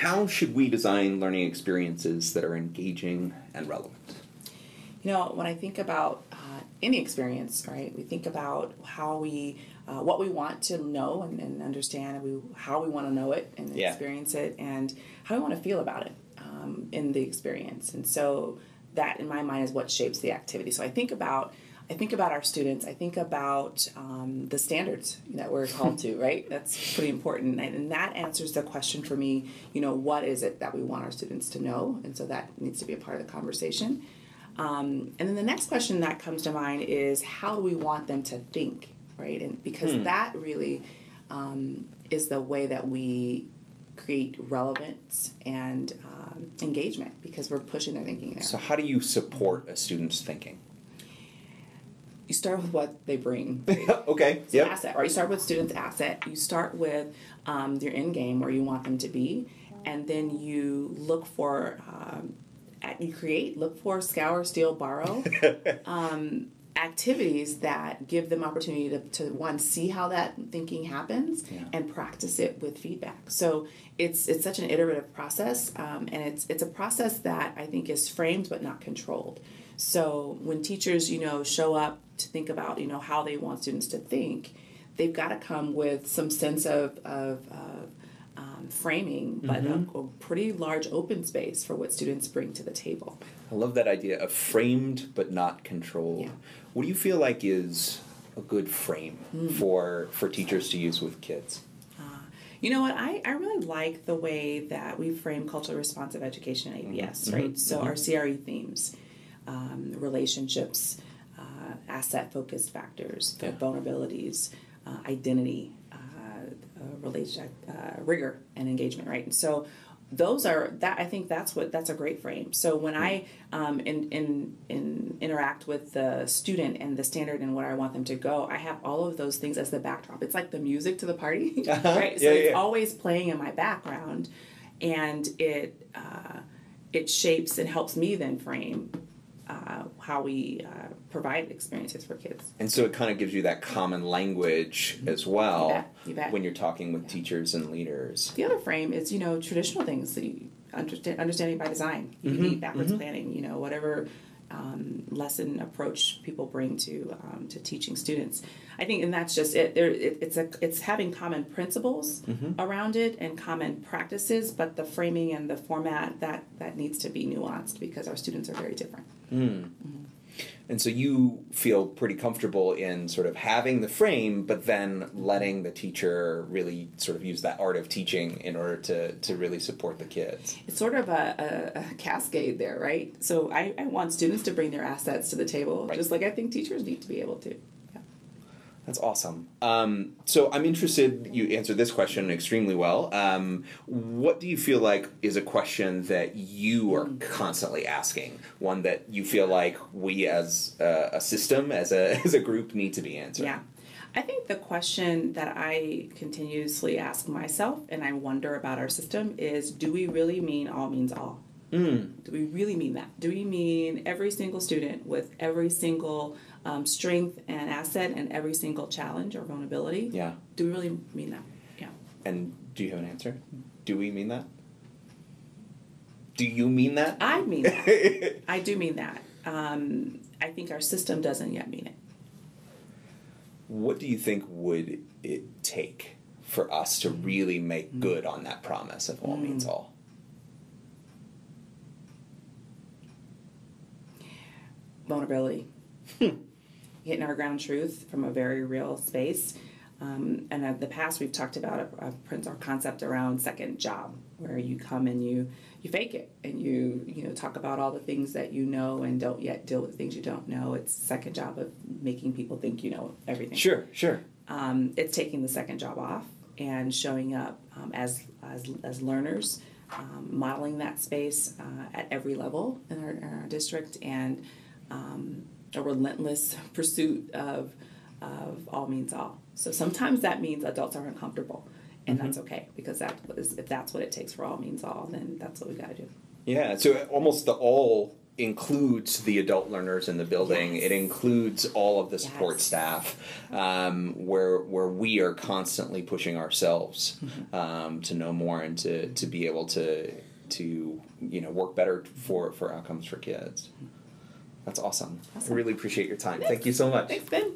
how should we design learning experiences that are engaging and relevant? You know, when I think about uh, any experience, right, we think about how we, uh, what we want to know and, and understand, and we, how we want to know it and Yeah. experience it, and how we want to feel about it um, in the experience. And so that, in my mind, is what shapes the activity. So I think about. I think about our students. I think about um, the standards that we're called to, right? That's pretty important. And, and that answers the question for me, you know, what is it that we want our students to know? And so that needs to be a part of the conversation. Um, and then the next question that comes to mind is how do we want them to think, right? And because that really um, is the way that we create relevance and um, engagement because we're pushing their thinking there. So, how do you support a student's thinking? You start with what they bring. okay. It's Yep. asset, or you start with students' asset. You start with um, your end game where you want them to be, and then you look for, um, at, you create, look for, scour, steal, borrow um, activities that give them opportunity to, to one see how that thinking happens Yeah. and practice it with feedback. So it's it's such an iterative process, um, and it's it's a process that I think is framed but not controlled. So when teachers, you know, show up to think about, you know, how they want students to think, they've got to come with some sense of of, um, framing, but a, a pretty large open space for what students bring to the table. I love that idea of framed but not controlled. Yeah. What do you feel like is a good frame for for teachers to use with kids? You know what? I, I really like the way that we frame culturally responsive education in APS, right? So our CRE themes, um, relationships, uh, asset focused factors, Yeah. vulnerabilities, uh, identity, uh, relation, uh, rigor, and engagement, right? And so those are that I think that's what that's a great frame. So when I um, in, in in interact with the student and the standard and where I want them to go, I have all of those things as the backdrop. It's like the music to the party, Uh-huh. right? So Yeah, it's always playing in my background, and it uh, it shapes and helps me then frame uh, how we uh, provide experiences for kids. And so it kind of gives you that common language as well You bet, you bet. when you're talking with teachers and leaders. The other frame is, you know, traditional things that you understand, understanding by design. You can eat backwards planning, you know, whatever um, lesson approach people bring to um, to teaching students. I think, and that's just it. There, it it's a it's having common principles around it and common practices, but the framing and the format that that needs to be nuanced because our students are very different. And so you feel pretty comfortable in sort of having the frame, but then letting the teacher really sort of use that art of teaching in order to, to really support the kids. it's sort of a, a, a cascade there, right? So I, I want students to bring their assets to the table, Right. just like I think teachers need to be able to. That's awesome. Um, so I'm interested. You answered this question extremely well. Um, what do you feel like is a question that you are constantly asking? One that you feel like we, as a, a system, as a as a group, need to be answering. Yeah. I think the question that I continuously ask myself and I wonder about our system is do we really mean all means all? Mm. Do we really mean that? Do we mean every single student with every single um, strength and asset and every single challenge or vulnerability? Yeah. Do we really mean that? Yeah. And do you have an answer? Do we mean that? Do you mean that? I mean that. I do mean that. Um, I think our system doesn't yet mean it. what do you think would it take for us to really make good on that promise of all means all? Vulnerability. Hitting our ground truth from a very real space. Um, and in the past, we've talked about a, a our concept around second job, where you come and you you fake it and you you know talk about all the things that you know and don't yet deal with the things you don't know. It's second job of making people think you know everything. Sure, sure. Um, it's taking the second job off and showing up um, as, as as learners, um, modeling that space uh, at every level in our, in our district, and um, a relentless pursuit of of all means all. So sometimes that means adults are uncomfortable, and that's okay because that is if that's what it takes for all means all, then that's what we got to do. Yeah, so almost the all includes the adult learners in the building. Yes. It includes all of the support Yes. staff, um, where where we are constantly pushing ourselves Mm-hmm. um, to know more and to to be able to to you know work better for for outcomes for kids. That's awesome. Awesome. I really appreciate your time. Thank you so much. Thanks, Ben.